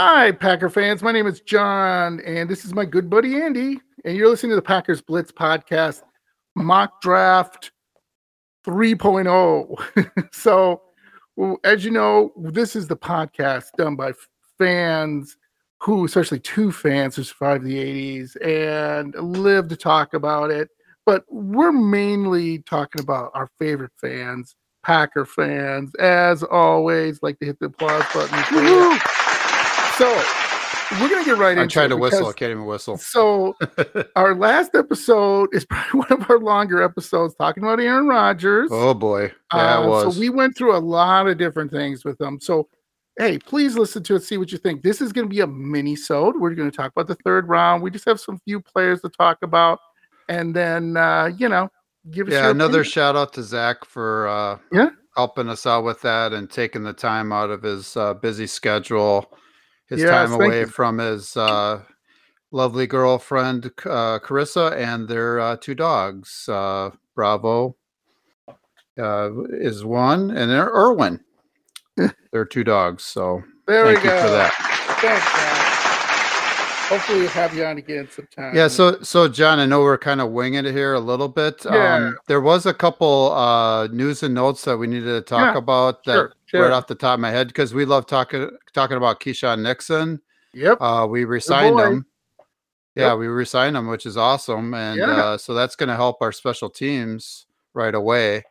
Hi, Packer fans. My name is John, and this is my good buddy Andy. And you're listening to the Packers Blitz podcast, mock draft 3.0. so, as you know, this is the podcast done by fans who, especially two fans who survived the 80s and live to talk about it. But we're mainly talking about our favorite fans, Packer fans. As always, like to hit the applause button. So we're gonna get right into. I tried it to whistle. I can't even whistle. So our last episode is probably one of our longer episodes talking about Aaron Rodgers. oh boy, yeah, Uh, was. So we went through a lot of different things with them. So hey, please listen to it, see what you think. This is going to be a mini sode. We're going to talk about the third round. We just have some few players to talk about, and then uh, you know, give us yeah, another opinion. shout out to Zach for uh, Yeah. helping us out with that and taking the time out of his uh, busy schedule, his time away you. from his uh, lovely girlfriend uh, Carissa and their uh, two dogs. Uh, Bravo uh, is one, and Ir- Irwin. They're two dogs. So there thank we you go. for that. Thanks. Hopefully, we'll have you on again sometime. Yeah, so so John, I know we're kind of winging it here a little bit. Yeah. Um, there was a couple uh, news and notes that we needed to talk Yeah, about that sure, sure. right off the top of my head because we love talking talking about Keisean Nixon. Yep. Uh, we resigned him. Yeah, Yep. we resigned him, which is awesome, and Yeah. uh, so that's going to help our special teams right away.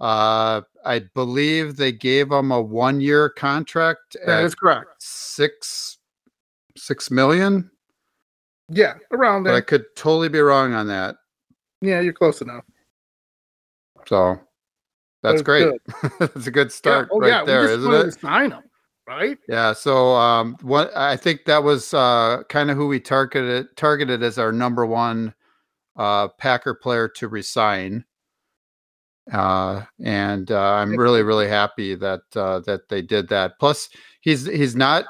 Uh, I believe they gave him a one year contract that at is correct. six six million, Yeah, around but I could totally be wrong on that. Yeah, you're close enough. So that's great. That's a good start yeah. Oh, right yeah. there, isn't it? to sign him, right? Yeah. So um, what I think that was uh, kind of who we targeted targeted as our number one uh, Packer player to resign. Uh, and uh, I'm really really happy that uh, that they did that. Plus, he's he's not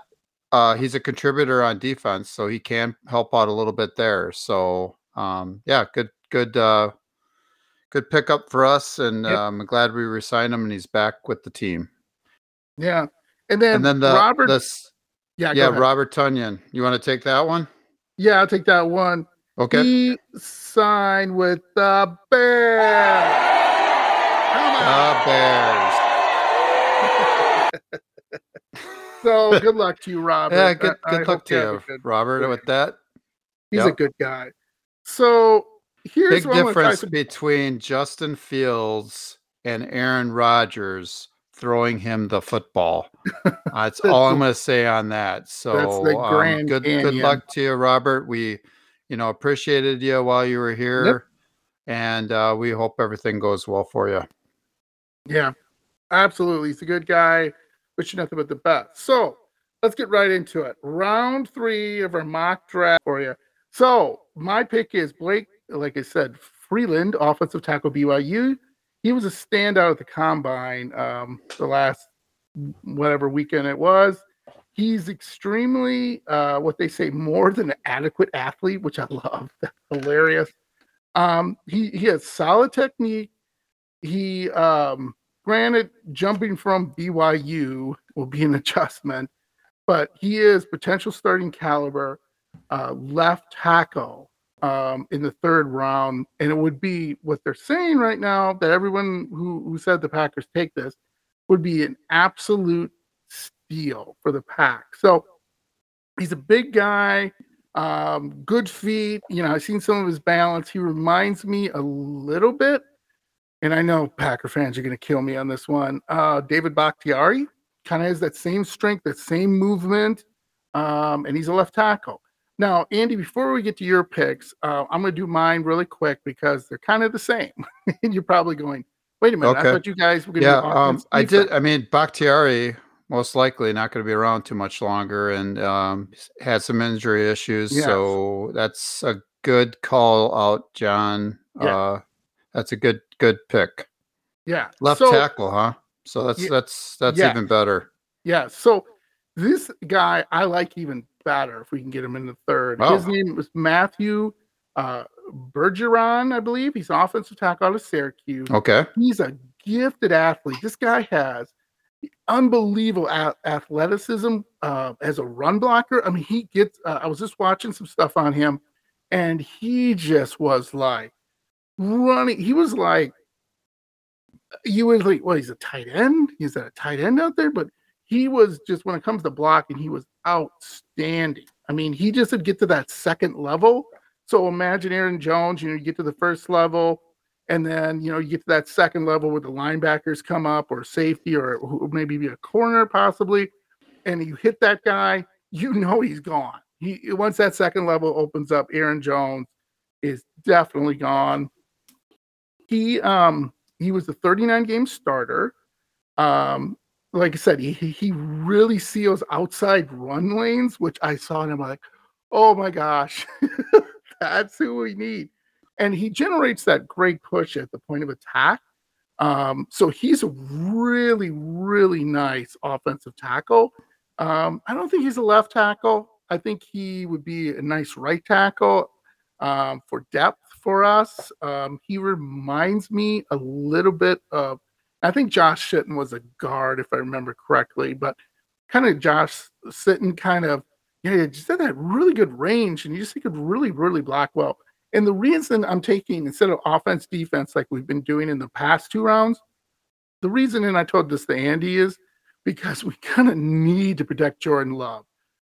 uh, he's a contributor on defense, so he can help out a little bit there. So um, yeah, good good uh, good pickup for us, and Yep. um, I'm glad we resigned him, and he's back with the team. Yeah. And then, And then the Robert. the yeah, yeah. Robert Tonyan. You want to take that one? yeah, I'll take that one. Okay. He signed with the Bears. Come on. Uh, Bears. So good luck to you, Robert. Yeah, good good luck to you, good- Robert. With that, He's a good guy. So here's big what I wanna try difference to- between Justin Fields and Aaron Rodgers throwing him the football. That's all I'm going to say on that. So the um, Grand good good Canyon. luck to you, Robert. We, you know, appreciated you while you were here, and uh, we hope everything goes well for you. Yeah, absolutely. He's a good guy. Wish you nothing but the best. So let's get right into it. Round three of our mock draft for you. So my pick is Blake, like I said, Freeland, offensive tackle BYU. He was a standout at the combine um, the last whatever weekend it was. He's extremely uh, what they say more than an adequate athlete, which I love. That's hilarious. Um, he he has solid technique. He um, granted jumping from BYU will be an adjustment, but he is potential starting caliber uh, left tackle um, in the third round, and it would be what they're saying right now that everyone who who said the Packers take this would be an absolute steal for the pack. So he's a big guy, um, good feet. You know, I've seen some of his balance. He reminds me a little bit, and I know Packer fans are going to kill me on this one. Uh, David Bakhtiari kind of has that same strength, that same movement, um, and he's a left tackle. Now, Andy, before we get to your picks, uh, I'm going to do mine really quick because they're kind of the same. and you're probably going, wait a minute, I thought you guys were going to Yeah, do um, I did. I mean, Bakhtiari most likely not going to be around too much longer, and um, had some injury issues. Yes. So that's a good call out, John. Yeah. Uh, that's a good good pick. Yeah. Left so, tackle, huh? So that's Ye- that's that's yeah. even better. Yeah. So this guy I like even better if we can get him in the third. Oh. His name was Matthew uh, Bergeron, I believe. He's an offensive tackle out of Syracuse. Okay. He's a gifted athlete. This guy has unbelievable a- athleticism uh, as a run blocker. I mean, he gets. Uh, I was just watching some stuff on him, and he just was like running. He was like you would like, well, he's a tight end. He's a tight end out there, but he was just when it comes to blocking, he was outstanding. I mean, he just would get to that second level. So imagine Aaron Jones, you know, you get to the first level, and then you know, you get to that second level where the linebackers come up or safety or maybe be a corner possibly, and you hit that guy, you know he's gone. He once that second level opens up, Aaron Jones is definitely gone. He um he was a 39 game starter. Um, like I said, he he really seals outside run lanes, which I saw and I'm like, oh my gosh, that's who we need. And he generates that great push at the point of attack. Um, so he's a really, really nice offensive tackle. Um, I don't think he's a left tackle. I think he would be a nice right tackle um, for depth for us. Um, he reminds me a little bit of, I think Josh Sitton was a guard, if I remember correctly, but kind of Josh Sitton kind of, yeah, just had that really good range and you just he could really, really block well. And the reason I'm taking instead of offense defense like we've been doing in the past two rounds, the reason, and I told this to Andy, is because we kind of need to protect Jordan Love.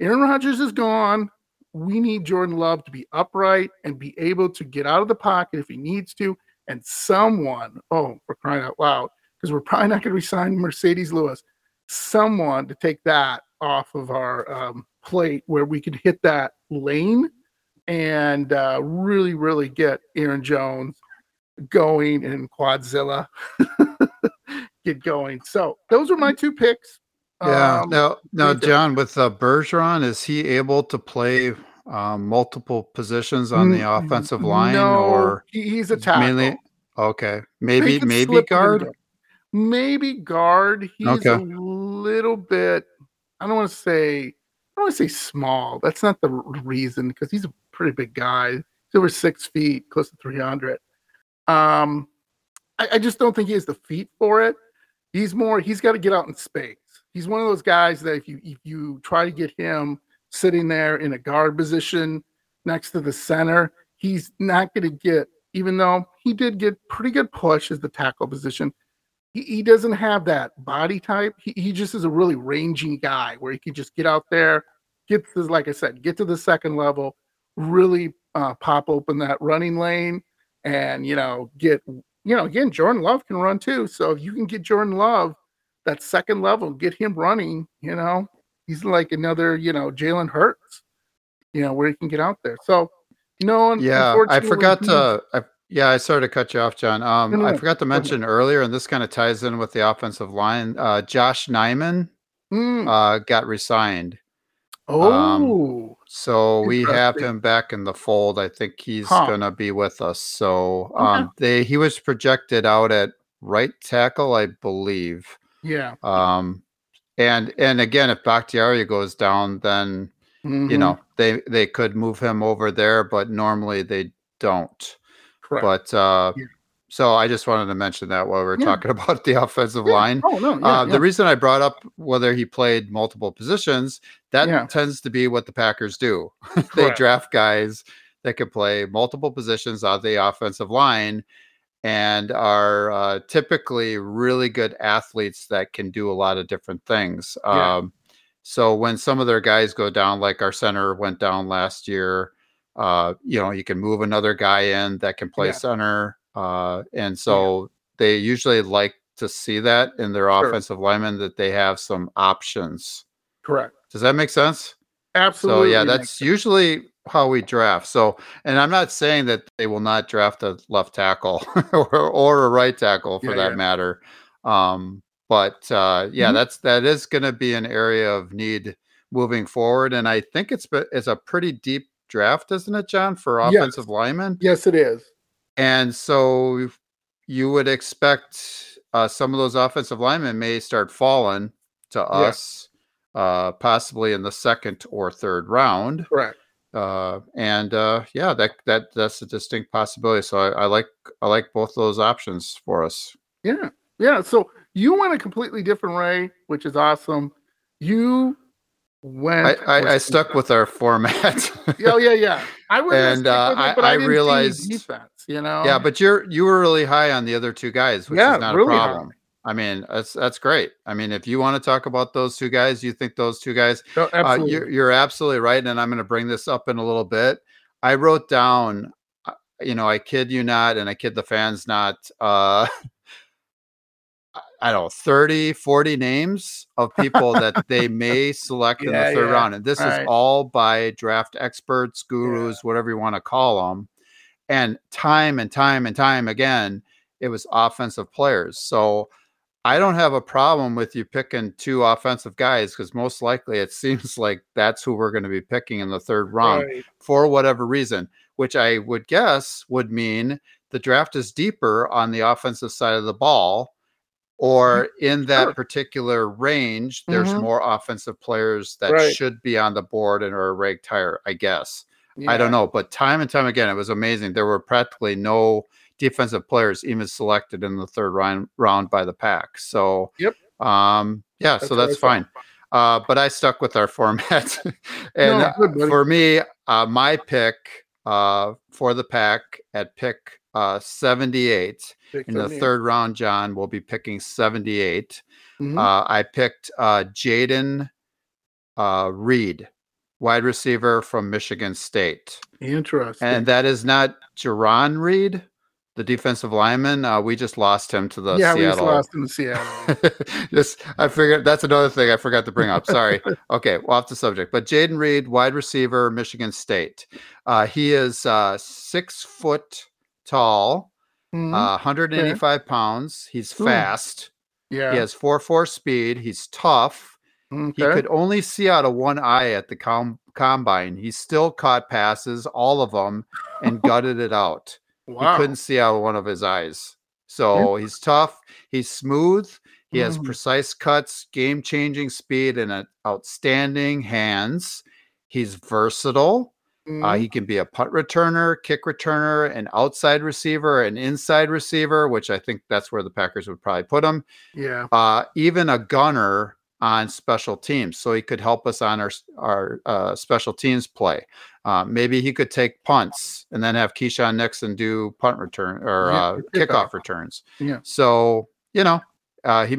Aaron Rodgers is gone we need Jordan Love to be upright and be able to get out of the pocket if he needs to. And someone, oh, we're crying out loud, because we're probably not going to resign Marcedes Lewis, someone to take that off of our um, plate where we could hit that lane and uh, really, really get Aaron Jones going and Quadzilla get going. So those are my two picks. Yeah. Um, now, now, John, with uh, Bergeron, is he able to play um, multiple positions on the offensive line, no, or he's a tackle. Mainly, okay, maybe maybe guard. Maybe guard. He's okay. a little bit. I don't want to say. I don't want to say small. That's not the reason because he's a pretty big guy. He's over six feet, close to three hundred. Um, I, I just don't think he has the feet for it. He's more. He's got to get out in space he's one of those guys that if you if you try to get him sitting there in a guard position next to the center, he's not going to get. Even though he did get pretty good push as the tackle position, he, he doesn't have that body type. He, he just is a really ranging guy where he can just get out there, get to like I said, get to the second level, really uh, pop open that running lane, and you know get you know again Jordan Love can run too. So if you can get Jordan Love that second level, get him running, you know, he's like another, you know, Jalen Hurts, you know, where he can get out there. So, no, yeah, I forgot to, I, yeah, I started to cut you off, John. Um, no, no, I forgot to mention earlier, and this kind of ties in with the offensive line. Uh, Josh Nijman mm. uh, got resigned. Um, oh, um, so we have him back in the fold. I think he's huh. gonna be with us. So um, okay. they he was projected out at right tackle, I believe. Yeah. Um, and and again, if Bakhtiari goes down, then mm-hmm. you know they they could move him over there, but normally they don't. Correct. But uh, yeah. so I just wanted to mention that while we are yeah. talking about the offensive yeah. line. Oh no, uh, The reason I brought up whether he played multiple positions that tends to be what the Packers do. they draft guys that could play multiple positions on the offensive line and are uh, typically really good athletes that can do a lot of different things. Yeah. Um, so when some of their guys go down, like our center went down last year, uh, you know, you can move another guy in that can play yeah. center. Uh, and so yeah. they usually like to see that in their sure. offensive linemen that they have some options. Correct. Does that make sense? Absolutely. So yeah, that's usually how we draft. So, and I'm not saying that they will not draft a left tackle or, or a right tackle for yeah, that yeah. matter. Um, but uh, yeah, mm-hmm. that's that is going to be an area of need moving forward, and I think it's it's a pretty deep draft, isn't it, John, for offensive yes. linemen? Yes, it is. And so you would expect uh, some of those offensive linemen may start falling to us, uh, possibly in the second or third round. Correct uh, and uh, yeah, that that that's a distinct possibility. So I, I, like I like both those options for us. Yeah, yeah. So You went a completely different way, which is awesome. You went. I, I, I stuck with our format. Oh yeah, yeah. I would. And, uh, I- I realized- defense. You know. yeah, but you're you were really high on the other two guys, which Yeah, is not really a high. I mean, that's that's great. I mean, if you want to talk about those two guys, you think those two guys No, Uh, you're, you're absolutely right, and I'm going to bring this up in a little bit. I wrote down, uh, you know, I kid you not, and I kid the fans not. Uh, I- don't know, 30, 40 names of people that they may select in the third yeah. round. And this Right. is all by draft experts, gurus, whatever you want to call them. And time and time and time again, it was offensive players. So I don't have a problem with you picking two offensive guys because most likely it seems like that's who we're going to be picking in the third round Right. for whatever reason, which I would guess would mean the draft is deeper on the offensive side of the ball, or in that Sure. particular range, there's Mhm. more offensive players that Right. should be on the board and are ranked higher, I guess. I don't know, but time and time again, it was amazing. There were practically no defensive players even selected in the third round round by the pack. So, Yep. um, yeah, so that's fine. Uh, but I stuck with our format, and No, uh, good, for me, uh, my pick uh, for the pack at pick uh, 78 Pick in the third round, John will be picking 78. Mhm. Uh, I picked uh, Jayden uh, Reed, wide receiver from Michigan State. Interesting. And that is not Jarran Reed, the defensive lineman. Uh, we just lost him to the yeah, we just Seattle. lost to Seattle. just I figured that's another thing I forgot to bring up. Sorry. okay, well off the subject. But Jayden Reed, wide receiver, Michigan State. Uh, he is uh, six foot tall, Mhm. uh, 185 pounds. He's Ooh. fast. yeah. He has four four speed. He's tough. Okay. He could only see out of one eye at the com- combine. He still caught passes, all of them, and gutted it out. Wow. He couldn't see out of one of his eyes. So he's tough. He's smooth. He has Mhm. precise cuts, game changing speed, and uh, outstanding hands. He's versatile. Uh, Mhm. he can be a punt returner, kick returner, an outside receiver, an inside receiver, which I think that's where the Packers would probably put him yeah. uh, even a gunner on special teams, so he could help us on our our uh, special teams play. Uh, maybe he could take punts and then have Keisean Nixon do punt return or Yeah, uh, kickoff. kickoff returns. Yeah. So you know, uh, he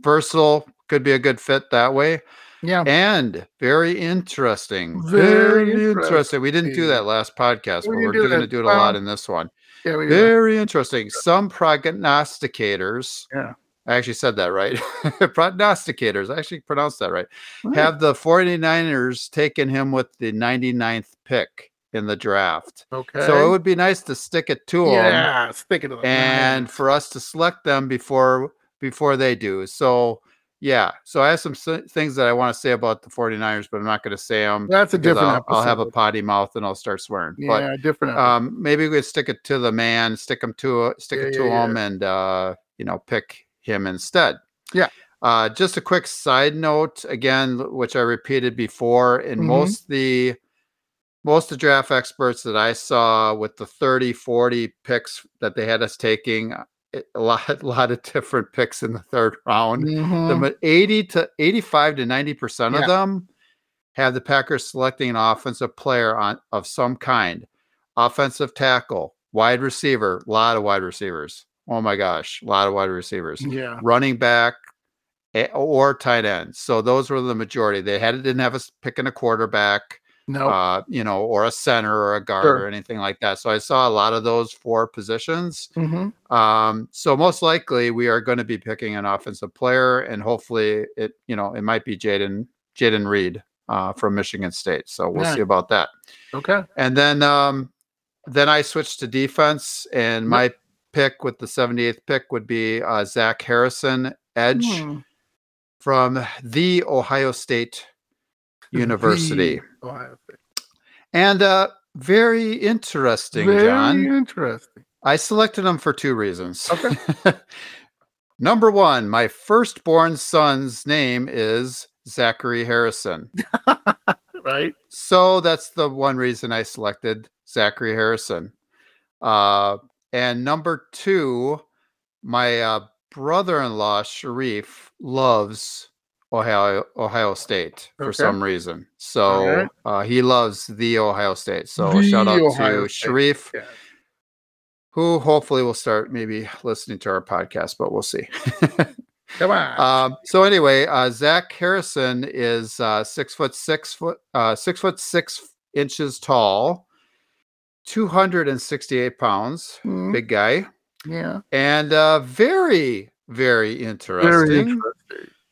versatile could be a good fit that way, Yeah. and very interesting. Very interesting. We didn't do that last podcast, We but we're going to do it a lot in this one. Yeah. We Very interesting. Some prognosticators. Yeah. I actually said that right. prognosticators. I actually pronounced that right. Right. Have the 49ers taken him with the 99th pick in the draft. okay. So it would be nice to stick it to him yeah. Sticking to the and for us to select them before before they do. So yeah, so I have some s- things that I want to say about the 49ers, but I'm not going to say them. that's a different I'll, episode. I'll have a potty mouth and I'll start swearing. But yeah, different. episode. um, maybe we could stick it to the man, stick him to stick Yeah, it to yeah, him, and uh, you know, pick him instead. Yeah. Uh, just a quick side note, again, which I repeated before, in Mhm. most the most of the draft experts that I saw with the 30, 40 picks that they had us taking, it- a lot, a lot of different picks in the third round. The Mhm. ma- 80 to 85 to 90% Yeah. of them have the Packers selecting an offensive player on of some kind. Offensive tackle, wide receiver, a lot of wide receivers. Oh my gosh, a lot of wide receivers. yeah. Running back eh, or tight ends. So those were the majority. They had didn't have us picking a quarterback, No. uh, you know, or a center or a guard Sure. or anything like that. So I saw a lot of those four positions. hmm Um, so most likely we are going to be picking an offensive player, and hopefully it, you know, it might be Jayden Jayden Reed uh, from Michigan State. So we'll Yeah. see about that. Okay. And then um, then I switched to defense, and Yep. Pick with the 78th pick would be uh, Zach Harrison, edge Hmm. from the Ohio State University, The Ohio State. and uh, very interesting, Very John. interesting. I selected him for two reasons. Okay. Number one, my firstborn son's name is Zachary Harrison. Right. So that's the one reason I selected Zachary Harrison. Uh, and number two, my uh, brother-in-law Sharif loves Ohio Ohio State for Okay. some reason. So uh, he loves the Ohio State. So The shout out Ohio to State. Sharif, Yeah. who hopefully will start maybe listening to our podcast, but we'll see. Come on. um, so anyway, uh, Zach Harrison is uh, six foot six foot uh, six foot six inches tall, two hundred and sixty-eight pounds, Hmm, big guy, yeah. and uh, very very interesting. Very interesting.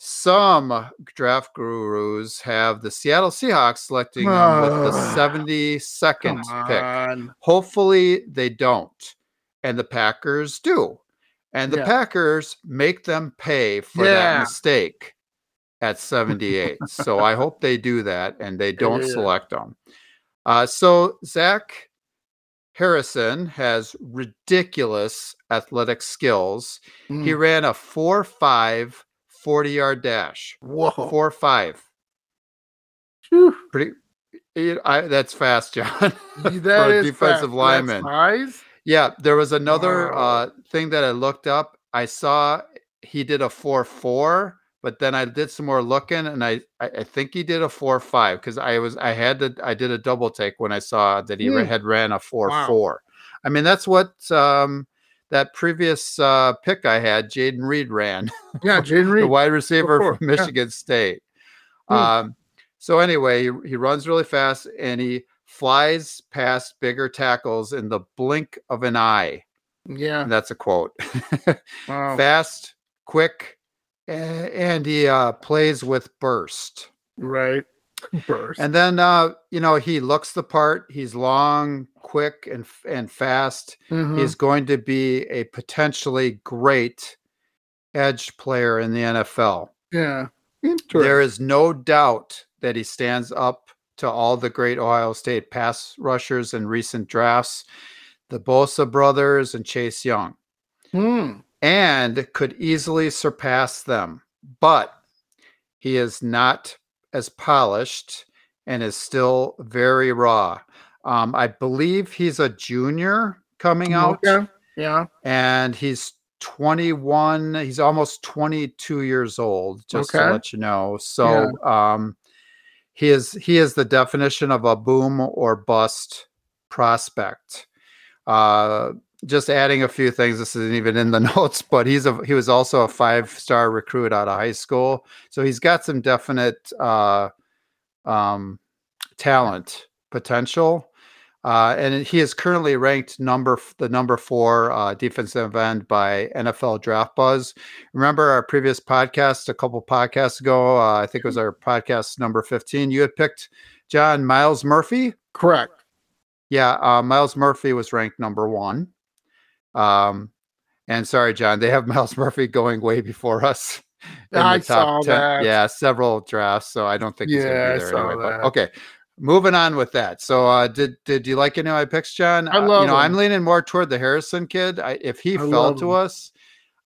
Some draft gurus have the Seattle Seahawks selecting him with the Ah, 72nd pick. Hopefully they don't. And the Packers do. And the Yeah. Packers make them pay for that mistake at 78. so I hope they do that and they don't Yeah. select them. Uh, so Zach Harrison has ridiculous athletic skills. He Mm. ran a 4 5 40 yard dash. Whoa. 4 5. Phew. Pretty. it- I, that's fast, John. That is defensive fast. Lineman. Yeah, there was another Wow. uh, thing that I looked up. I saw he did a four four, but then I did some more looking, and I I, think he did a four five because I was I had to I did a double take when I saw that he Hmm. had ran a four Wow. four. I mean that's what um, that previous uh, pick I had, Jayden Reed ran, Yeah, Jayden Reed, the wide receiver four, from yeah. Michigan State. Hmm. Um, so anyway, he, he runs really fast and he flies past bigger tackles in the blink of an eye. Yeah. And that's a quote. Wow. Fast, quick, and he uh, plays with burst. Right. Burst. And then uh, you know he looks the part. He's long, quick, and and fast. Mhm. He's going to be a potentially great edge player in the NFL. yeah. There is no doubt that he stands up to all the great Ohio State pass rushers in recent drafts, the Bosa brothers and Chase Young. Hmm. And could easily surpass them. But he is not as polished and is still very raw. Um, I believe he's a junior coming out, Okay. Yeah. and he's 21. He's almost 22 years old. Just to let you know. So um, he is he is the definition of a boom or bust prospect. Uh, just adding a few things. This isn't even in the notes, but he's a he was also a five star recruit out of high school, so he's got some definite uh, um, talent potential. Uh, and he is currently ranked number the number four uh, defensive end by NFL Draft Buzz. Remember our previous podcast a couple podcasts ago? Uh, I think it was our podcast number fifteen. You had picked John Myles Murphy. Correct. Yeah, uh, Myles Murphy was ranked number one. Um, and sorry, John, they have Myles Murphy going way before us. in I saw that. Yeah, several drafts. So I don't think he's Yeah, gonna I be there saw anyway. But that. okay, moving on with that. So uh, did did you like any of my picks, John? I Uh, love you know, I'm leaning more toward the Harrison kid. I, if he I fell to him. us,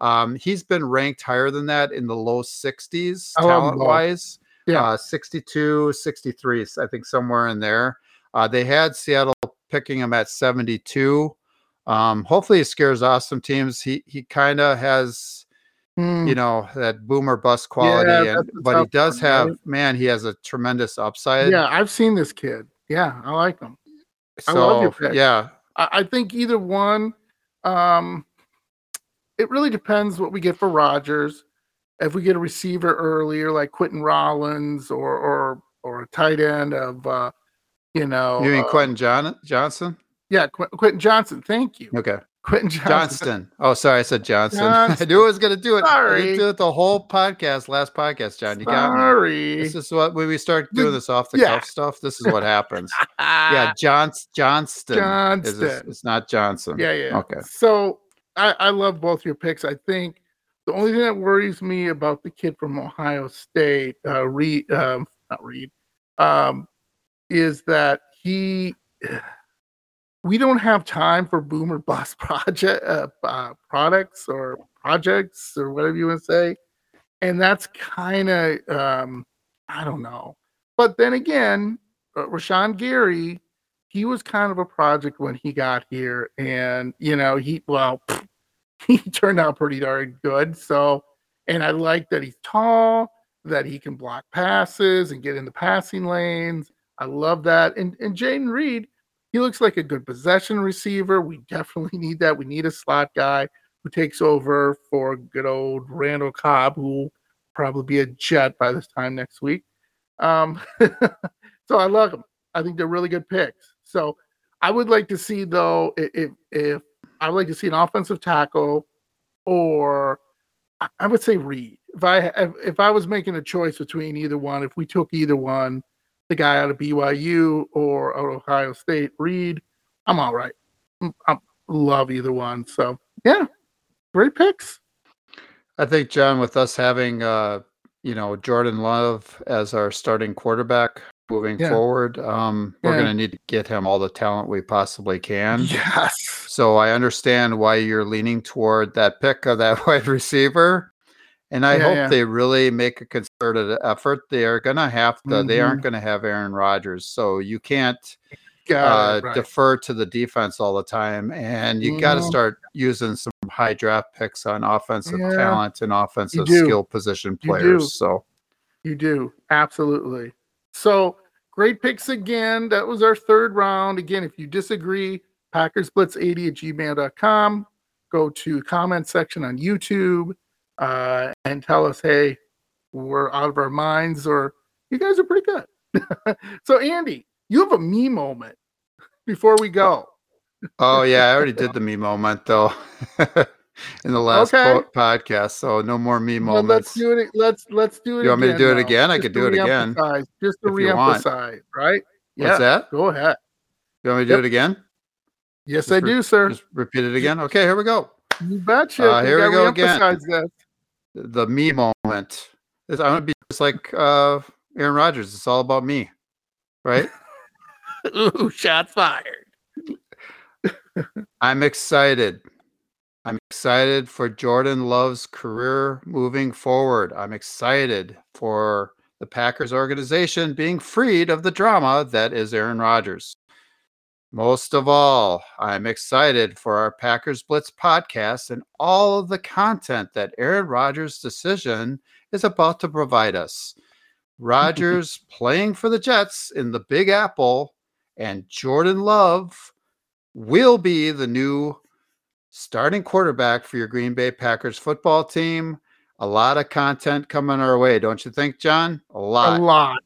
um, he's been ranked higher than that in the low 60s I love 'em talent wise. Yeah. Uh, 62, 63, I think somewhere in there. Uh, they had Seattle picking him at 72. Um, hopefully, he scares off some teams. He he kind of has, Hmm. you know, that boomer bust quality, Yeah, and but he does one, have, right? man, he has a tremendous upside. yeah, I've seen this kid. Yeah, I like him. I So love your pick. yeah, I, I think either one. Um, it really depends what we get for Rodgers. If we get a receiver earlier, like Quentin Rollins, or or or a tight end of, uh, you know, you mean uh, Quentin John Johnson? Yeah, Qu- Quentin Johnson. Thank you, Okay, Quentin Johnson. Johnston. Oh, sorry, I said Johnson. I knew I was going to do it. I Sorry. didn't do it the whole podcast, last podcast, John. You got me. Sorry. This is what when we start doing this off the yeah. cuff stuff. This is what happens. yeah, Johns Johnston. Is Johnston. this, it's not Johnson. Yeah, yeah. Okay. So I, I love both your picks. I think the only thing that worries me about the kid from Ohio State, uh, Reed, um, not Reed, um, is that he, we don't have time for boomer bust project uh, uh, products or projects or whatever you want to say, and that's kind of um, I don't know. But then again, uh, Rashan Gary, he was kind of a project when he got here, and you know he well, he turned out pretty darn good. So, and I like that he's tall, that he can block passes and get in the passing lanes. I love that. And and Jayden Reed, he looks like a good possession receiver. We definitely need that. We need a slot guy who takes over for good old Randall Cobb, who will probably be a jet by this time next week. Um, so I love them. I think they're really good picks. So I would like to see though if if I would like to see an offensive tackle or I would say Reed. If I if, if I was making a choice between either one, if we took either one, the guy out of BYU or out of Ohio State, Reed, I'm all right. I love either one. So yeah, great picks. I think John, with us having uh, you know Jordan Love as our starting quarterback moving yeah. forward, um, we're going to need to get him all the talent we possibly can. Yes. So I understand why you're leaning toward that pick of that wide receiver. And I yeah, hope yeah. they really make a concerted effort. They are going to have to, mm-hmm. they aren't going to have Aaron Rodgers. So you can't uh, right. defer to the defense all the time. And you mm-hmm. got to start using some high draft picks on offensive yeah. talent and offensive skill position players. So you do. Absolutely. So great picks again. That was our third round. Again, if you disagree, Packersblitz80 at gmail.com. Go to comment section on YouTube uh, and tell us, hey, we're out of our minds or you guys are pretty good. so, Andy, you have a me moment before we go. oh, yeah. I already did the me moment, though. in the last okay. po- podcast. So no more me moments. Let's do it. Let's let's do it. You want me to do it again? I could do it again. Just to reemphasize, right? Yeah. What's that? Go ahead. You want me to yep. do it again? Yes, just I re- do, sir. Just repeat it again. Okay, here we go. You betcha. Uh, here we go again. This. The me moment. I'm gonna be just like uh, Aaron Rodgers. It's all about me, right? Ooh, shots fired. I'm excited. I'm excited for Jordan Love's career moving forward. I'm excited for the Packers organization being freed of the drama that is Aaron Rodgers. Most of all, I'm excited for our Packers Blitz podcast and all of the content that Aaron Rodgers' decision is about to provide us. Rodgers playing for the Jets in the Big Apple and Jordan Love will be the new starting quarterback for your Green Bay Packers football team. A lot of content coming our way, don't you think, John? A lot. A lot.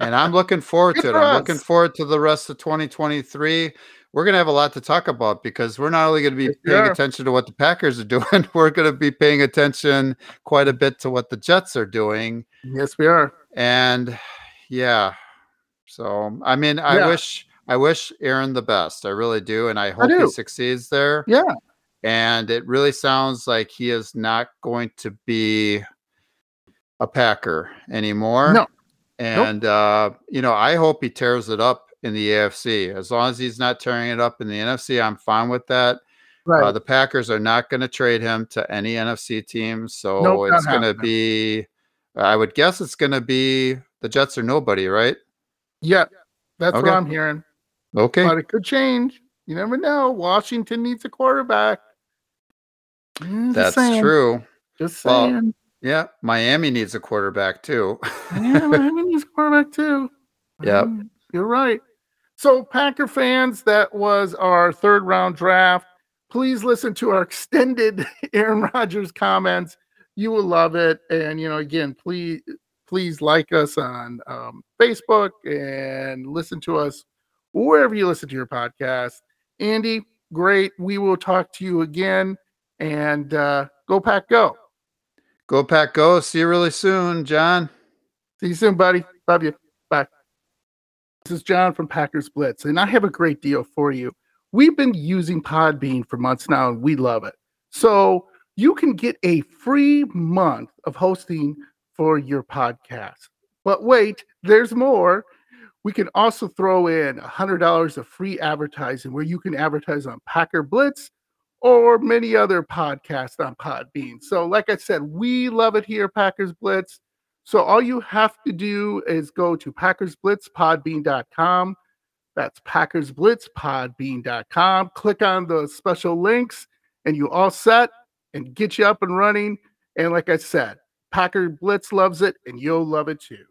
and I'm looking forward to it. I'm looking forward to the rest of 2023. We're going to have a lot to talk about because we're not only going to be paying attention to what the Packers are doing, we're going to be paying attention quite a bit to what the Jets are doing. Yes, we are. And yeah. So, I mean, I yeah. wish I wish Aaron the best. I really do, and I hope I he succeeds there. Yeah. And it really sounds like he is not going to be a Packer anymore. No. And nope. uh, you know, I hope he tears it up in the AFC. As long as he's not tearing it up in the NFC, I'm fine with that. Uh, right. Uh, the Packers are not going to trade him to any NFC team, so nope, it's going to be. I would guess it's going to be the Jets or nobody, right? Yeah, that's okay. what I'm hearing. Okay. But it could change. You never know. Washington needs a quarterback. Mm, That's true. Just saying. Well, yeah, Miami needs a quarterback too. yeah, Miami needs a quarterback too. Yep. Mm, you're right. So, Packer fans, that was our third round draft. Please listen to our extended Aaron Rodgers comments. You will love it. And, you know, again, please, please like us on um, Facebook and listen to us wherever you listen to your podcast. Andy, great. We will talk to you again and uh, go pack go. Go pack go. See you really soon, John. See you soon, buddy. Love you. Bye. This is John from Packers Blitz, and I have a great deal for you. We've been using Podbean for months now, and we love it. So you can get a free month of hosting for your podcast. But wait, there's more. We can also throw in $100 of free advertising where you can advertise on Packer Blitz or many other podcasts on Podbean. So, like I said, we love it here, Packers Blitz. So, all you have to do is go to packersblitzpodbean.com. That's packersblitzpodbean.com. Click on the special links and you all set and get you up and running. And like I said, Packer Blitz loves it, and you'll love it too.